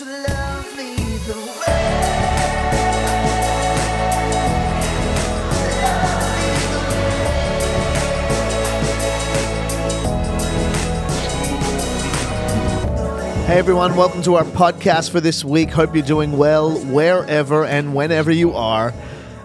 Hey everyone, welcome to our podcast for this week. Hope you're doing well wherever and whenever you are.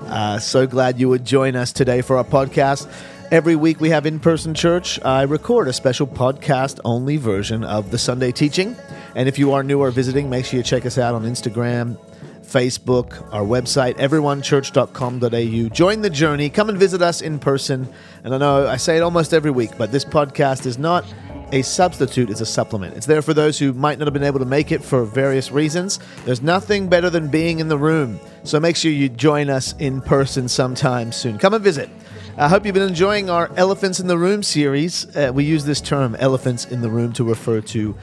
Uh, so glad you would join us today for our podcast. Every week we have in person church. I record a special podcast only version of the Sunday teaching. And if you are new or visiting, make sure you check us out on Instagram, Facebook, our website, everyonechurch.com.au. Join the journey. Come and visit us in person. And I know I say it almost every week, but this podcast is not a substitute, it's a supplement. It's there for those who might not have been able to make it for various reasons. There's nothing better than being in the room. So make sure you join us in person sometime soon. Come and visit. I hope you've been enjoying our Elephants in the Room series. Uh, we use this term, elephants in the room, to refer to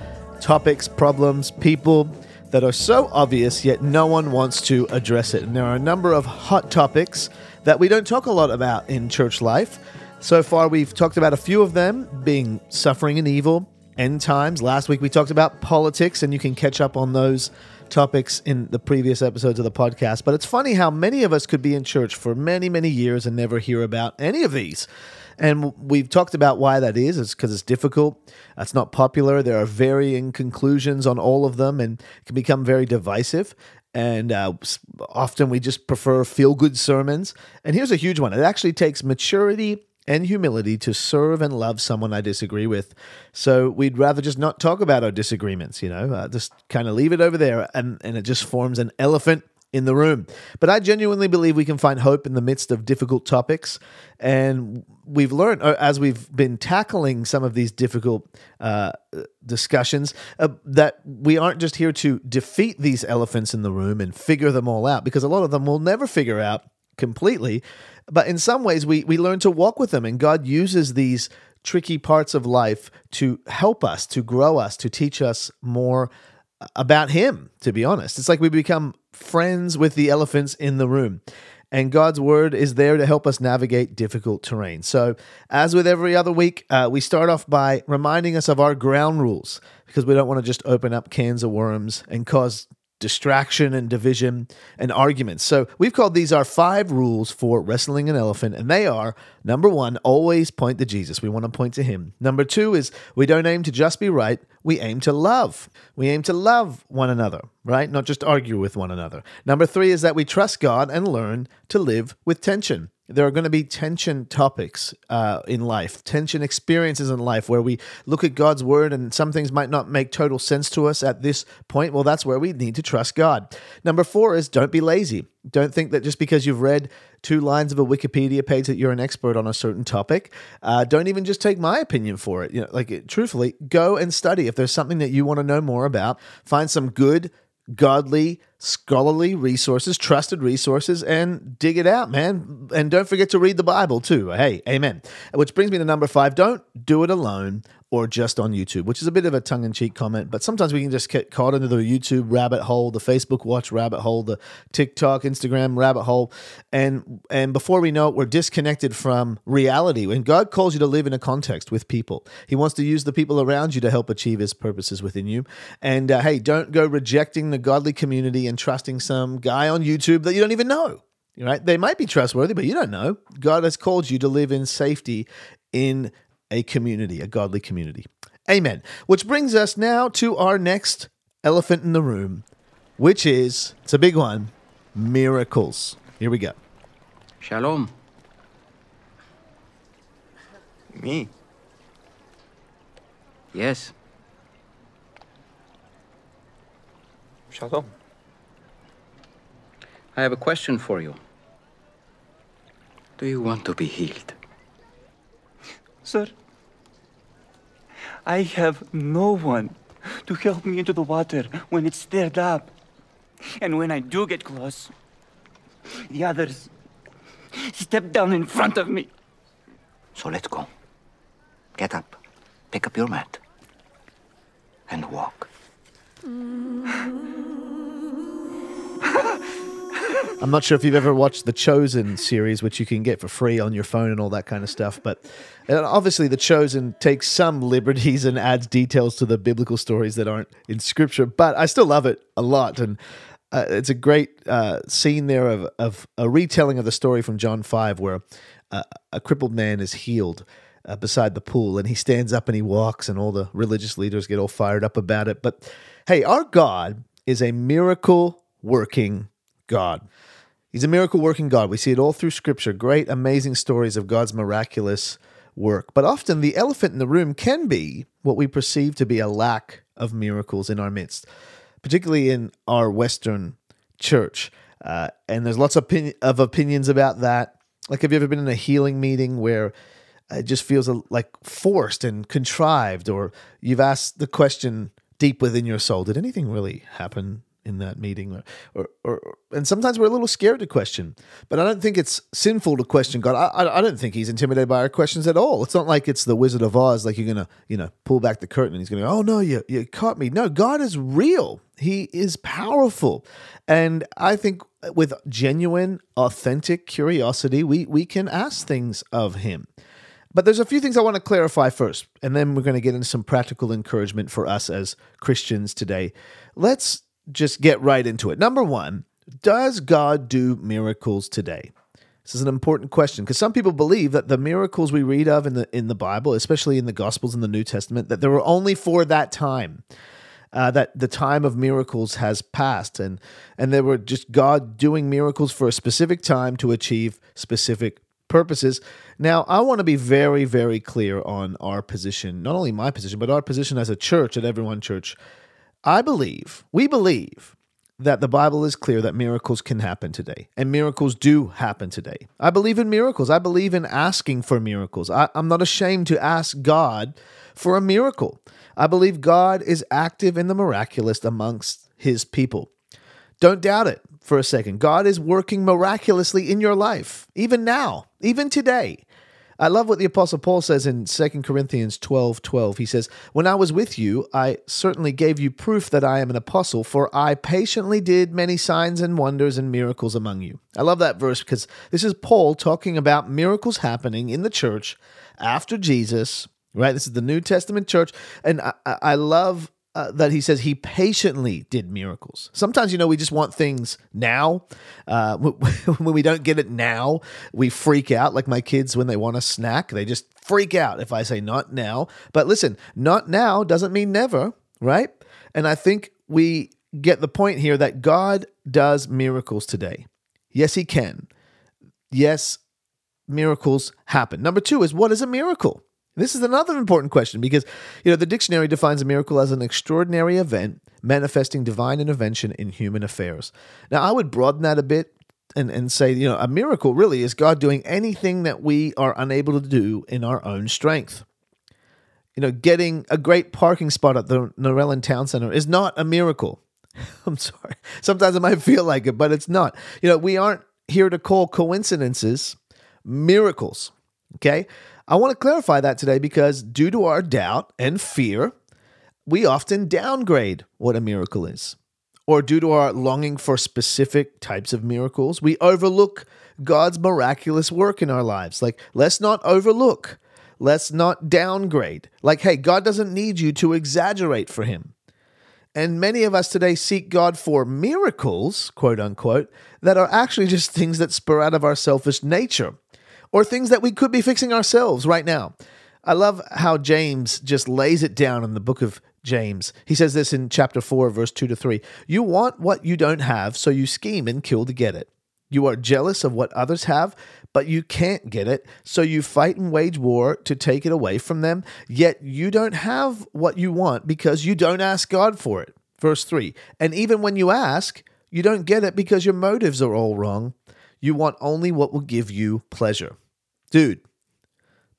topics, problems, people that are so obvious, yet no one wants to address it. And there are a number of hot topics that we don't talk a lot about in church life. So far, we've talked about a few of them being suffering and evil, end times. Last week, we talked about politics, and you can catch up on those topics in the previous episodes of the podcast. But it's funny how many of us could be in church for many, many years and never hear about any of these. And we've talked about why that is. It's because it's difficult. It's not popular. There are varying conclusions on all of them and can become very divisive. And uh, often we just prefer feel good sermons. And here's a huge one it actually takes maturity and humility to serve and love someone I disagree with. So we'd rather just not talk about our disagreements, you know, uh, just kind of leave it over there. And, and it just forms an elephant in the room. But I genuinely believe we can find hope in the midst of difficult topics. And we've learned uh, as we've been tackling some of these difficult uh, discussions uh, that we aren't just here to defeat these elephants in the room and figure them all out, because a lot of them we'll never figure out completely. But in some ways, we, we learn to walk with them, and God uses these tricky parts of life to help us, to grow us, to teach us more about him, to be honest. It's like we become friends with the elephants in the room. And God's word is there to help us navigate difficult terrain. So, as with every other week, uh, we start off by reminding us of our ground rules because we don't want to just open up cans of worms and cause distraction and division and arguments. So, we've called these our five rules for wrestling an elephant, and they are number one, always point to Jesus. We want to point to him. Number two is we don't aim to just be right, we aim to love. We aim to love one another, right? Not just argue with one another. Number three is that we trust God and learn to live with tension. There are going to be tension topics uh, in life, tension experiences in life where we look at God's word and some things might not make total sense to us at this point. Well, that's where we need to trust God. Number four is don't be lazy. Don't think that just because you've read two lines of a Wikipedia page that you're an expert on a certain topic. Uh, don't even just take my opinion for it. You know, like truthfully, go and study. If there's something that you want to know more about, find some good, godly, scholarly resources, trusted resources, and dig it out, man. And don't forget to read the Bible too. Hey, amen. Which brings me to number five. Don't do it alone or just on YouTube, which is a bit of a tongue in cheek comment, but sometimes we can just get caught into the YouTube rabbit hole, the Facebook watch rabbit hole, the TikTok, Instagram rabbit hole. And and before we know it, we're disconnected from reality. When God calls you to live in a context with people, He wants to use the people around you to help achieve His purposes within you. And uh, hey, don't go rejecting the godly community and trusting some guy on YouTube that you don't even know. Right? They might be trustworthy, but you don't know. God has called you to live in safety in a community, a godly community. Amen. Which brings us now to our next elephant in the room, which is, it's a big one, miracles. Here we go. Shalom. Me? Yes. Shalom. I have a question for you. Do you want to be healed? Sir, I have no one to help me into the water when it's stirred up. And when I do get close, the others step down in front of me. So let's go. Get up, pick up your mat, and walk. I'm not sure if you've ever watched the Chosen series, which you can get for free on your phone and all that kind of stuff. But obviously, the Chosen takes some liberties and adds details to the biblical stories that aren't in Scripture. But I still love it a lot, and uh, it's a great uh, scene there of, of a retelling of the story from John five, where uh, a crippled man is healed. Uh, beside the pool, and he stands up and he walks, and all the religious leaders get all fired up about it. But hey, our God is a miracle working God. He's a miracle working God. We see it all through Scripture. Great, amazing stories of God's miraculous work. But often the elephant in the room can be what we perceive to be a lack of miracles in our midst, particularly in our Western church. Uh, and there's lots of, of opinions about that. Like, have you ever been in a healing meeting where it just feels uh, like forced and contrived, or you've asked the question deep within your soul, did anything really happen in that meeting or, or, or, and sometimes we're a little scared to question but i don't think it's sinful to question god. I, I, don't think he's intimidated by our questions at all. It's not like it's the wizard of oz like you're gonna you know pull back the curtain and he's gonna go oh no you, you caught me. No god is real. He is powerful. And i think with genuine authentic curiosity we we can ask things of him. But there's a few things I want to clarify first, and then we're going to get into some practical encouragement for us as Christians today. Let's just get right into it. Number one, does God do miracles today? This is an important question because some people believe that the miracles we read of in the in the Bible, especially in the Gospels in the New Testament, that they were only for that time. Uh, that the time of miracles has passed, and and they were just God doing miracles for a specific time to achieve specific purposes. Now, I want to be very, very clear on our position, not only my position, but our position as a church at Everyone Church. I believe, we believe, that the Bible is clear that miracles can happen today, and miracles do happen today. I believe in miracles. I believe in asking for miracles. I, am not ashamed to ask God for a miracle. I believe God is active in the miraculous amongst his people. Don't doubt it for a second. God is working miraculously in your life, even now, even today. I love what the Apostle Paul says in 2 Corinthians 12 12. He says, When I was with you, I certainly gave you proof that I am an apostle, for I patiently did many signs and wonders and miracles among you. I love that verse because this is Paul talking about miracles happening in the church after Jesus, right? This is the New Testament church. And I, I love uh, that he says he patiently did miracles. Sometimes, you know, we just want things now. Uh, when we don't get it now, we freak out. Like my kids, when they want a snack, they just freak out if I say not now. But listen, not now doesn't mean never, right? And I think we get the point here that God does miracles today. Yes, he can. Yes, miracles happen. Number two is what is a miracle? This is another important question because you know the dictionary defines a miracle as an extraordinary event manifesting divine intervention in human affairs. Now I would broaden that a bit and, and say, you know, a miracle really is God doing anything that we are unable to do in our own strength. You know, getting a great parking spot at the Narellan Town Center is not a miracle. I'm sorry. Sometimes it might feel like it, but it's not. You know, we aren't here to call coincidences miracles. Okay. I want to clarify that today because due to our doubt and fear, we often downgrade what a miracle is. Or due to our longing for specific types of miracles, we overlook God's miraculous work in our lives. Like, let's not overlook, let's not downgrade. Like, hey, God doesn't need you to exaggerate for Him. And many of us today seek God for miracles, quote unquote, that are actually just things that spur out of our selfish nature or things that we could be fixing ourselves right now. I love how James just lays it down in the book of James. He says this in chapter 4, verse 2 to 3. You want what you don't have, so you scheme and kill to get it. You are jealous of what others have, but you can't get it, so you fight and wage war to take it away from them. Yet you don't have what you want because you don't ask God for it. Verse 3 And even when you ask, you don't get it because your motives are all wrong. You want only what will give you pleasure dude,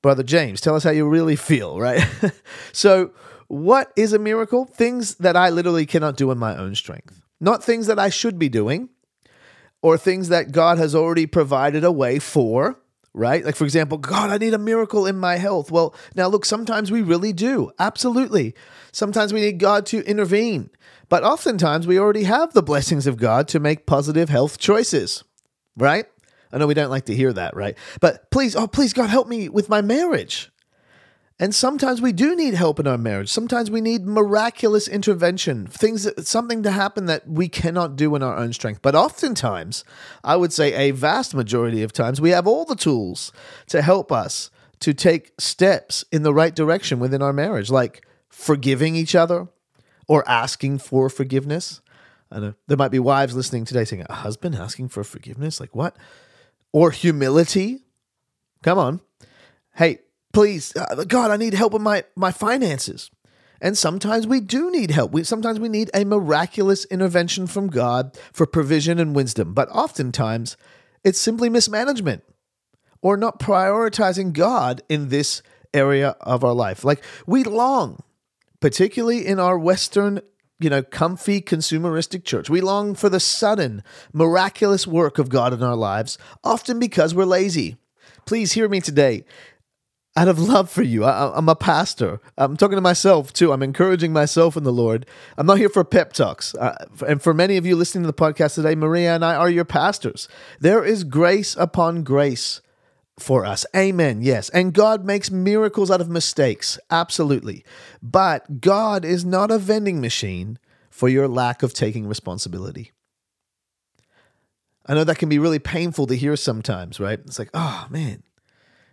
brother James, tell us how you really feel, right? so, what is a miracle? Things that I literally cannot do in my own strength, not things that I should be doing or things that God has already provided a way for, right? Like, for example, God, I need a miracle in my health. Well, now look, sometimes we really do. Absolutely. Sometimes we need God to intervene, but oftentimes we already have the blessings of God to make positive health choices right? I know we don't like to hear that, right? But please, oh, please, God, help me with my marriage. And sometimes we do need help in our marriage. Sometimes we need miraculous intervention, things that, something to happen that we cannot do in our own strength. But oftentimes, I would say a vast majority of times, we have all the tools to help us to take steps in the right direction within our marriage, like forgiving each other or asking for forgiveness. I know there might be wives listening today saying, "A husband asking for forgiveness? Like what?" Or humility. Come on. Hey, please, uh, God, I need help with my my finances. And sometimes we do need help. We sometimes we need a miraculous intervention from God for provision and wisdom. But oftentimes, it's simply mismanagement or not prioritizing God in this area of our life. Like we long, particularly in our Western, you know, comfy consumeristic church, we long for the sudden, miraculous work of God in our lives, often because we're lazy. Please hear me today. Out of love for you, I, I'm a pastor. I'm talking to myself too. I'm encouraging myself in the Lord. I'm not here for pep talks. Uh, and for many of you listening to the podcast today, Maria and I are your pastors. There is grace upon grace for us. Amen. Yes. And God makes miracles out of mistakes. Absolutely. But God is not a vending machine for your lack of taking responsibility. I know that can be really painful to hear sometimes, right? It's like, oh man,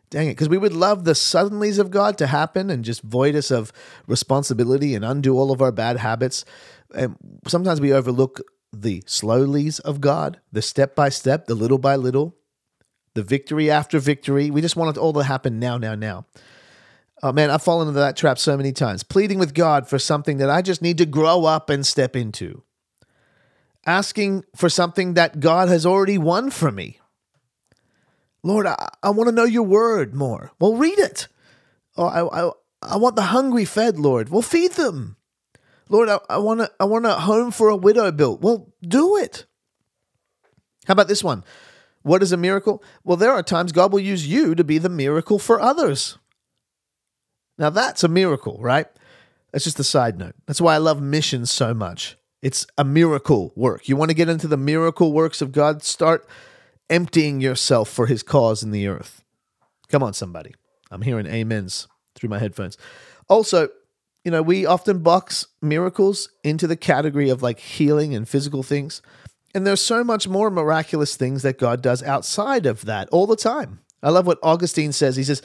dang it. Because we would love the suddenlies of God to happen and just void us of responsibility and undo all of our bad habits. And sometimes we overlook the slowlies of God, the step by step, the little by little the victory after victory. We just want it all to happen now, now, now. Oh man, I've fallen into that trap so many times, pleading with God for something that I just need to grow up and step into. Asking for something that God has already won for me. Lord, I, I want to know your word more. Well, read it. Oh, I, I, I want the hungry fed, Lord. Well, feed them. Lord, I, I want to I want a home for a widow built. Well, do it. How about this one? What is a miracle? Well, there are times God will use you to be the miracle for others. Now, that's a miracle, right? That's just a side note. That's why I love missions so much. It's a miracle work. You want to get into the miracle works of God? Start emptying yourself for his cause in the earth. Come on, somebody. I'm hearing amens through my headphones. Also, you know, we often box miracles into the category of like healing and physical things. And there's so much more miraculous things that God does outside of that all the time. I love what Augustine says. He says,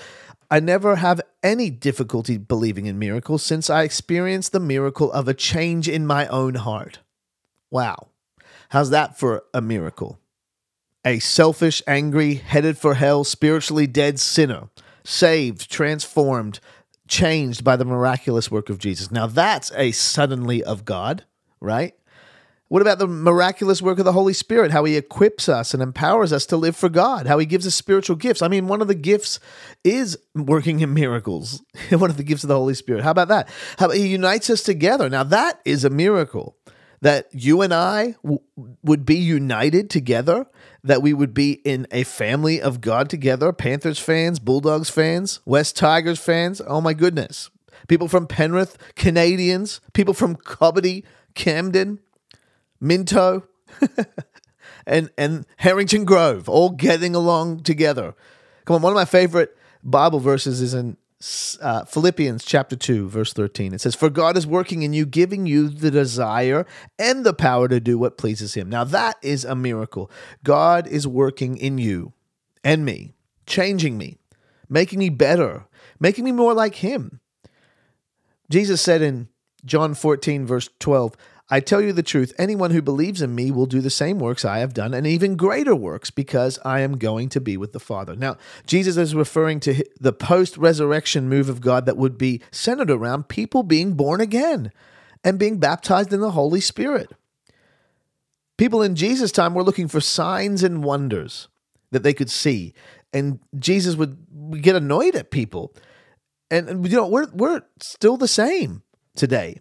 I never have any difficulty believing in miracles since I experienced the miracle of a change in my own heart. Wow. How's that for a miracle? A selfish, angry, headed for hell, spiritually dead sinner, saved, transformed, changed by the miraculous work of Jesus. Now that's a suddenly of God, right? What about the miraculous work of the Holy Spirit? How he equips us and empowers us to live for God, how he gives us spiritual gifts. I mean, one of the gifts is working in miracles. one of the gifts of the Holy Spirit. How about that? How about he unites us together. Now, that is a miracle that you and I w- would be united together, that we would be in a family of God together. Panthers fans, Bulldogs fans, West Tigers fans. Oh my goodness. People from Penrith, Canadians, people from Cobbitty, Camden, Minto, and and Harrington Grove, all getting along together. Come on, one of my favorite Bible verses is in uh, Philippians chapter 2, verse 13. It says, For God is working in you, giving you the desire and the power to do what pleases Him. Now, that is a miracle. God is working in you and me, changing me, making me better, making me more like Him. Jesus said in John 14, verse 12, I tell you the truth, anyone who believes in me will do the same works I have done and even greater works because I am going to be with the Father. Now, Jesus is referring to the post resurrection move of God that would be centered around people being born again and being baptized in the Holy Spirit. People in Jesus' time were looking for signs and wonders that they could see, and Jesus would get annoyed at people. And, you know, we're, we're still the same today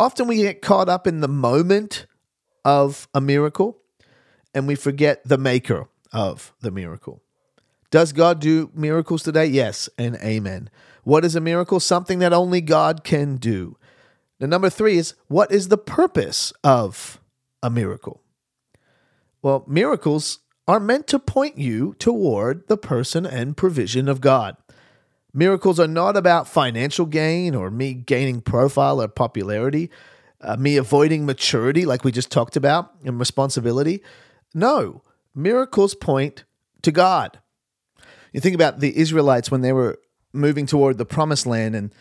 often we get caught up in the moment of a miracle and we forget the maker of the miracle. Does God do miracles today? Yes, and amen. What is a miracle? Something that only God can do. The number three is what is the purpose of a miracle? Well, miracles are meant to point you toward the person and provision of God. Miracles are not about financial gain or me gaining profile or popularity, uh, me avoiding maturity, like we just talked about, and responsibility. No, miracles point to God. You think about the Israelites when they were moving toward the promised land and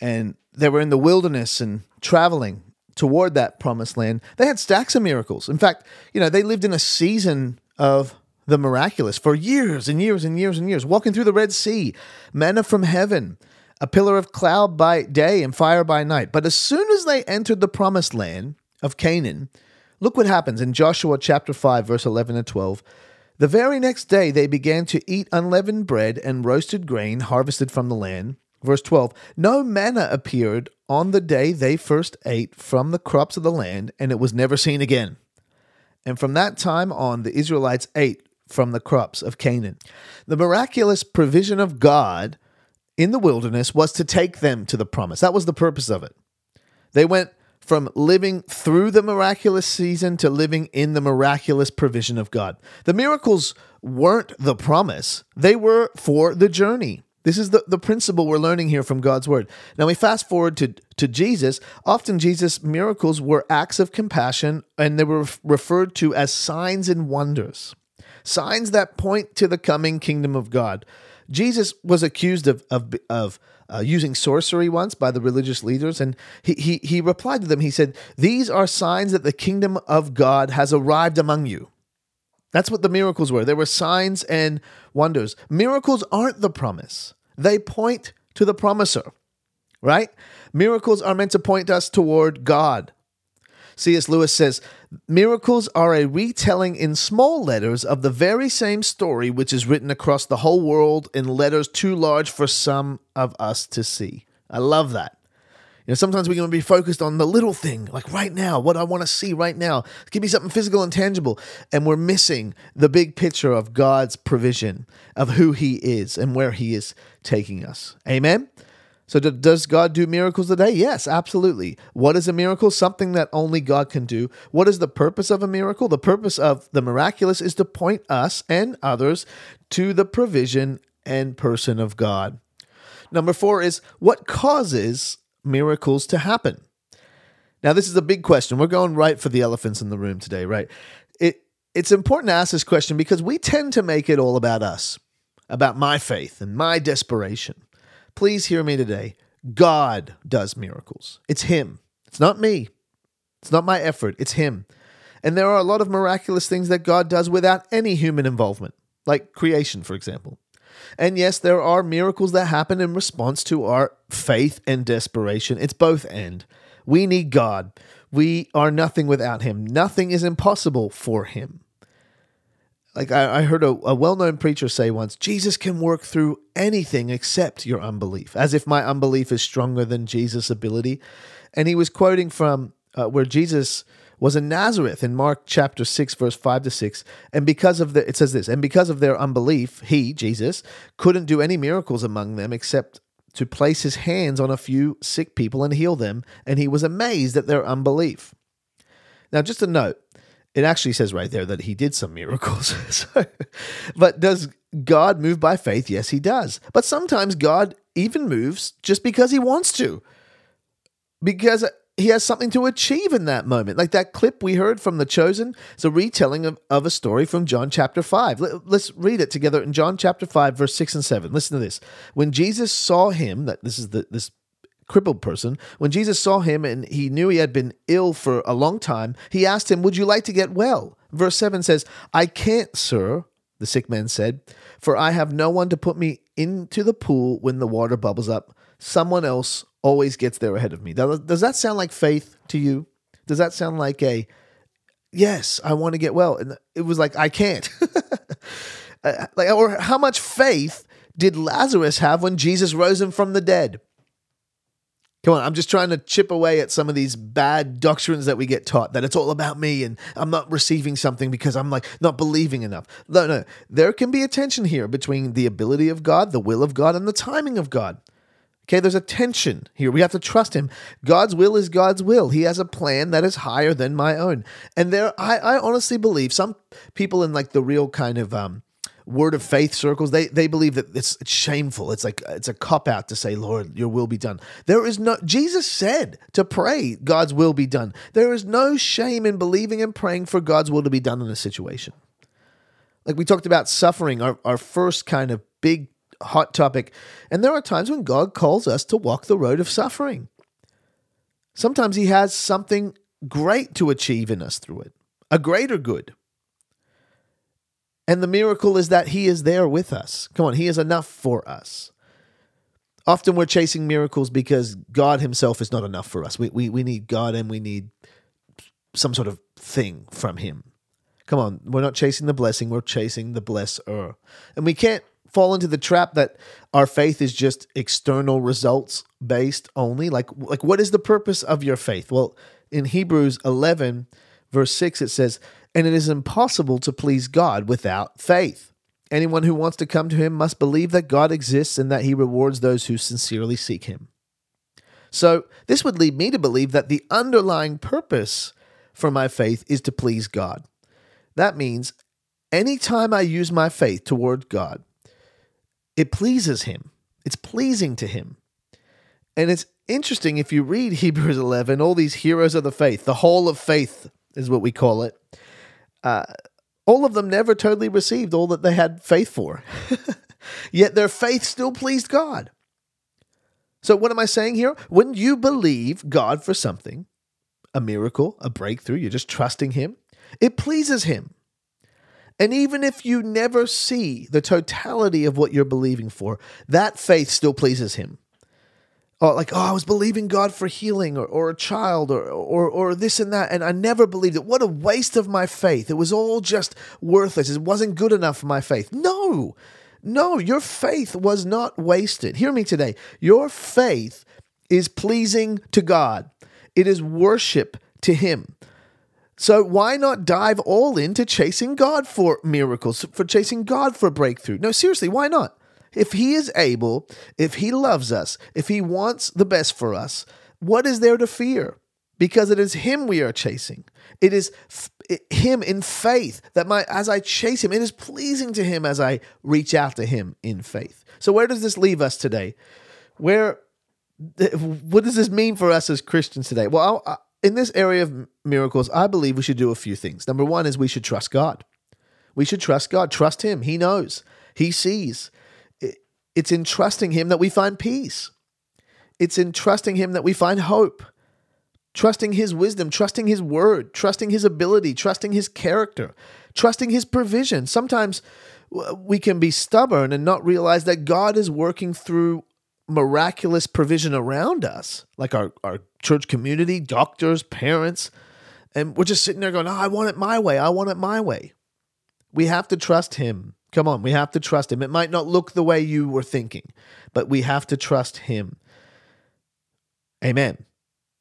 and they were in the wilderness and traveling toward that promised land. They had stacks of miracles. In fact, you know, they lived in a season of the miraculous for years and years and years and years, walking through the Red Sea, manna from heaven, a pillar of cloud by day and fire by night. But as soon as they entered the promised land of Canaan, look what happens in Joshua chapter 5, verse 11 and 12. The very next day they began to eat unleavened bread and roasted grain harvested from the land. Verse 12 No manna appeared on the day they first ate from the crops of the land, and it was never seen again. And from that time on, the Israelites ate from the crops of Canaan. The miraculous provision of God in the wilderness was to take them to the promise. That was the purpose of it. They went from living through the miraculous season to living in the miraculous provision of God. The miracles weren't the promise, they were for the journey. This is the, the principle we're learning here from God's word. Now we fast forward to, to Jesus. Often Jesus' miracles were acts of compassion and they were referred to as signs and wonders. Signs that point to the coming kingdom of God. Jesus was accused of, of, of uh, using sorcery once by the religious leaders, and he, he, he replied to them. He said, These are signs that the kingdom of God has arrived among you. That's what the miracles were. There were signs and wonders. Miracles aren't the promise, they point to the promiser, right? Miracles are meant to point us toward God. C.S. Lewis says, Miracles are a retelling in small letters of the very same story which is written across the whole world in letters too large for some of us to see. I love that. You know, sometimes we're going to be focused on the little thing, like right now, what I want to see right now. Give me something physical and tangible. And we're missing the big picture of God's provision, of who He is and where He is taking us. Amen? So, d- does God do miracles today? Yes, absolutely. What is a miracle? Something that only God can do. What is the purpose of a miracle? The purpose of the miraculous is to point us and others to the provision and person of God. Number four is what causes miracles to happen? Now, this is a big question. We're going right for the elephants in the room today, right? It, it's important to ask this question because we tend to make it all about us, about my faith and my desperation. Please hear me today. God does miracles. It's Him. It's not me. It's not my effort. It's Him. And there are a lot of miraculous things that God does without any human involvement, like creation, for example. And yes, there are miracles that happen in response to our faith and desperation. It's both end. We need God. We are nothing without Him. Nothing is impossible for Him like I, I heard a, a well-known preacher say once jesus can work through anything except your unbelief as if my unbelief is stronger than jesus ability. And he was quoting from uh, where jesus was in nazareth in mark chapter 6 verse 5 to 6 and because of the it says this and because of their unbelief he jesus couldn't do any miracles among them except to place his hands on a few sick people and heal them. And he was amazed at their unbelief. Now just a note it actually says right there that he did some miracles. so, but does God move by faith? Yes, he does. But sometimes God even moves just because he wants to, because he has something to achieve in that moment. Like that clip we heard from The Chosen, it's a retelling of, of a story from John chapter 5. Let, us read it together in John chapter 5, verse 6 and 7. Listen to this. When Jesus saw him, that this is the, this crippled person, when Jesus saw him and he knew he had been ill for a long time, he asked him, Would you like to get well? Verse 7 says, I can't, sir, the sick man said, for I have no one to put me into the pool when the water bubbles up. Someone else always gets there ahead of me. Does that sound like faith to you? Does that sound like a, yes, I want to get well? And it was like, I can't. Uh, like, or how much faith did Lazarus have when Jesus rose him from the dead? Come on, I'm just trying to chip away at some of these bad doctrines that we get taught that it's all about me and I'm not receiving something because I'm like not believing enough. No, no. There can be a tension here between the ability of God, the will of God, and the timing of God. Okay, there's a tension here. We have to trust him. God's will is God's will. He has a plan that is higher than my own. And there I, I honestly believe some people in like the real kind of um word of faith circles, they they believe that it's, it's shameful. It's like it's a cop out to say, Lord, your will be done. There is no Jesus said to pray, God's will be done. There is no shame in believing and praying for God's will to be done in a situation. Like we talked about suffering, our, our first kind of big hot topic. And there are times when God calls us to walk the road of suffering. Sometimes He has something great to achieve in us through it, a greater good. And the miracle is that He is there with us. Come on, He is enough for us. Often we're chasing miracles because God Himself is not enough for us. We, we, we need God and we need some sort of thing from Him. Come on, we're not chasing the blessing, we're chasing the blesser. And we can't fall into the trap that our faith is just external results based only. Like like what is the purpose of your faith? Well, in Hebrews 11 verse 6 it says, "And it is impossible to please God without faith. Anyone who wants to come to him must believe that God exists and that he rewards those who sincerely seek him." So, this would lead me to believe that the underlying purpose for my faith is to please God. That means anytime I use my faith toward God, it pleases Him. It's pleasing to Him. And it's interesting if you read Hebrews 11, all these heroes of the faith, the whole of faith is what we call it. Uh, all of them never totally received all that they had faith for. Yet their faith still pleased God. So, what am I saying here? When you believe God for something, a miracle, a breakthrough, you're just trusting Him, it pleases Him. And even if you never see the totality of what you're believing for, that faith still pleases Him. Oh, like, oh, I was believing God for healing or, or a child or, or, or this and that, and I never believed it. What a waste of my faith. It was all just worthless. It wasn't good enough for my faith. No, no, your faith was not wasted. Hear me today. Your faith is pleasing to God, it is worship to Him. So why not dive all into chasing God for miracles, for chasing God for breakthrough? No, seriously, why not? If He is able, if He loves us, if He wants the best for us, what is there to fear? Because it is Him we are chasing. It is f- Him in faith that my as I chase Him, it is pleasing to Him as I reach out to Him in faith. So where does this leave us today? Where what does this mean for us as Christians today? Well, I, in this area of miracles, I believe we should do a few things. Number one is we should trust God. We should trust God, trust Him. He knows, He sees. It's in trusting Him that we find peace. It's in trusting Him that we find hope. Trusting His wisdom, trusting His word, trusting His ability, trusting His character, trusting His provision. Sometimes we can be stubborn and not realize that God is working through miraculous provision around us, like our, our church community, doctors, parents. And we're just sitting there going, oh, I want it my way. I want it my way. We have to trust Him. Come on, we have to trust Him. It might not look the way you were thinking, but we have to trust Him. Amen.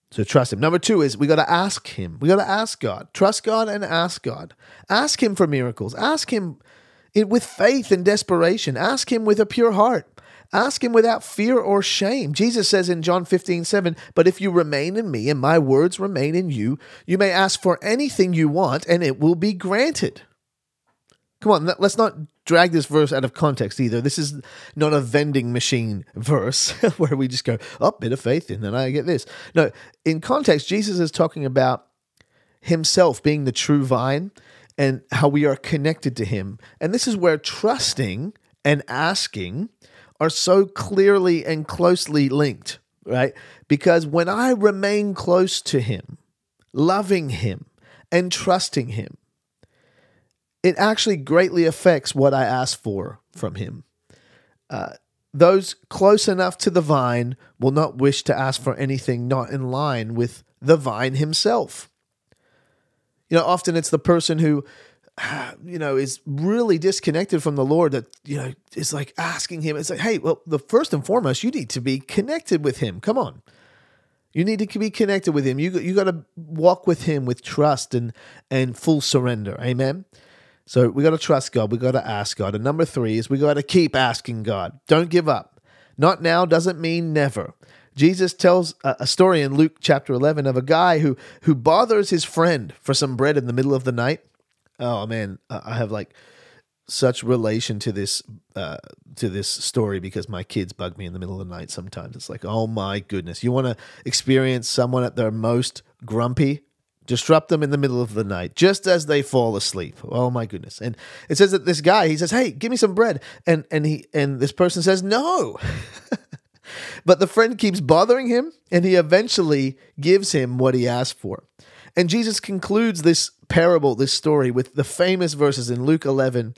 So trust Him. Number two is we got to ask Him. We got to ask God. Trust God and ask God. Ask Him for miracles. Ask Him with faith and desperation. Ask Him with a pure heart. Ask him without fear or shame. Jesus says in John 15, 7, But if you remain in me and my words remain in you, you may ask for anything you want and it will be granted. Come on, let's not drag this verse out of context either. This is not a vending machine verse where we just go, oh, bit of faith, and then I get this. No, in context, Jesus is talking about himself being the true vine and how we are connected to him. And this is where trusting and asking are so clearly and closely linked, right? Because when I remain close to Him, loving Him, and trusting Him, it actually greatly affects what I ask for from Him. Uh, those close enough to the vine will not wish to ask for anything not in line with the vine himself. You know, often it's the person who you know, is really disconnected from the Lord that, you know, is like asking him, it's like, hey, well, the first and foremost, you need to be connected with him. Come on. You need to be connected with him. You, you got to walk with him with trust and, and full surrender. Amen. So we got to trust God. We got to ask God. And number three is we got to keep asking God. Don't give up. Not now doesn't mean never. Jesus tells a, story in Luke chapter 11 of a guy who who bothers his friend for some bread in the middle of the night. Oh man, I I have like such relation to this uh, to this story because my kids bug me in the middle of the night sometimes. It's like, oh my goodness, you want to experience someone at their most grumpy? Disrupt them in the middle of the night, just as they fall asleep. Oh my goodness! And it says that this guy, he says, "Hey, give me some bread," and and he and this person says, "No." but the friend keeps bothering him, and he eventually gives him what he asked for. And Jesus concludes this parable, this story, with the famous verses in Luke 11,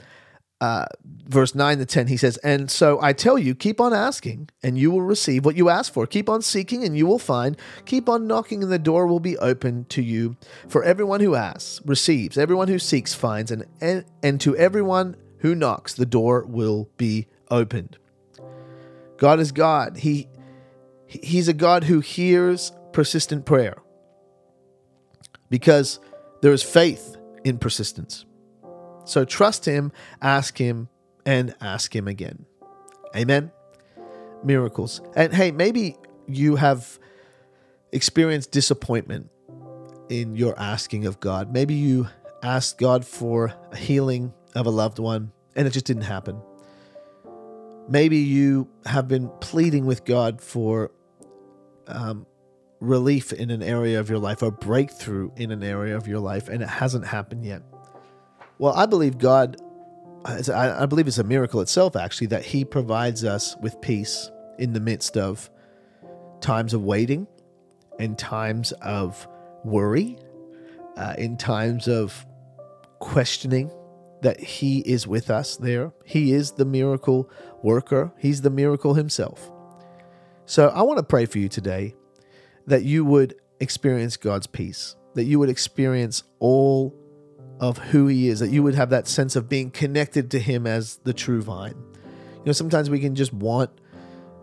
uh, verse 9 to 10. He says, And so I tell you, keep on asking, and you will receive what you ask for. Keep on seeking, and you will find. Keep on knocking, and the door will be open to you. For everyone who asks receives, everyone who seeks finds, and, and, and to everyone who knocks, the door will be opened. God is God. He, he's a God who hears persistent prayer because there is faith in persistence. So trust Him, ask Him, and ask Him again. Amen. Miracles. And hey, maybe you have experienced disappointment in your asking of God. Maybe you asked God for a healing of a loved one and it just didn't happen. Maybe you have been pleading with God for um, relief in an area of your life or breakthrough in an area of your life and it hasn't happened yet. Well, I believe God, I believe it's a miracle itself, actually, that He provides us with peace in the midst of times of waiting and times of worry, uh, in times of questioning that He is with us there. He is the miracle worker, He's the miracle Himself. So I want to pray for you today that you would experience God's peace, that you would experience all of who He is, that you would have that sense of being connected to Him as the true vine. You know, sometimes we can just want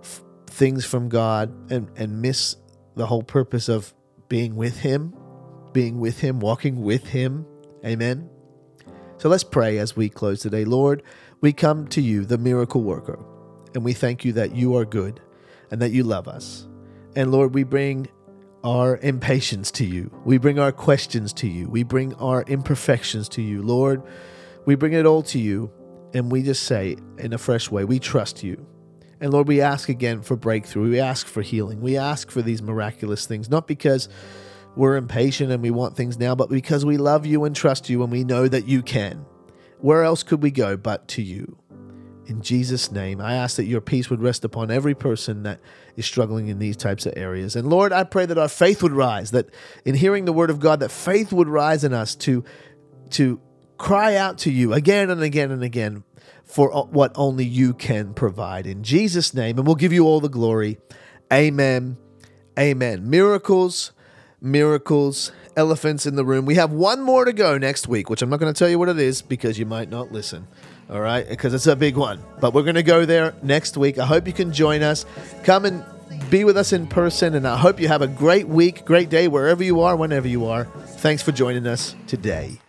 f- things from God and, and miss the whole purpose of being with Him, being with Him, walking with Him. Amen. So let's pray as we close today. Lord, we come to you, the miracle worker, and we thank you that you are good and that you love us. And Lord, we bring our impatience to you. We bring our questions to you. We bring our imperfections to you. Lord, we bring it all to you. And we just say in a fresh way, we trust you. And Lord, we ask again for breakthrough. We ask for healing. We ask for these miraculous things, not because we're impatient and we want things now, but because we love you and trust you and we know that you can. Where else could we go but to you? In Jesus' name, I ask that your peace would rest upon every person that is struggling in these types of areas. And Lord, I pray that our faith would rise, that in hearing the word of God, that faith would rise in us to, to cry out to you again and again and again for what only you can provide. In Jesus' name, and we'll give you all the glory. Amen. Amen. Miracles, miracles, elephants in the room. We have one more to go next week, which I'm not going to tell you what it is because you might not listen. All right, because it's a big one. But we're going to go there next week. I hope you can join us. Come and be with us in person, and I hope you have a great week, great day, wherever you are, whenever you are. Thanks for joining us today.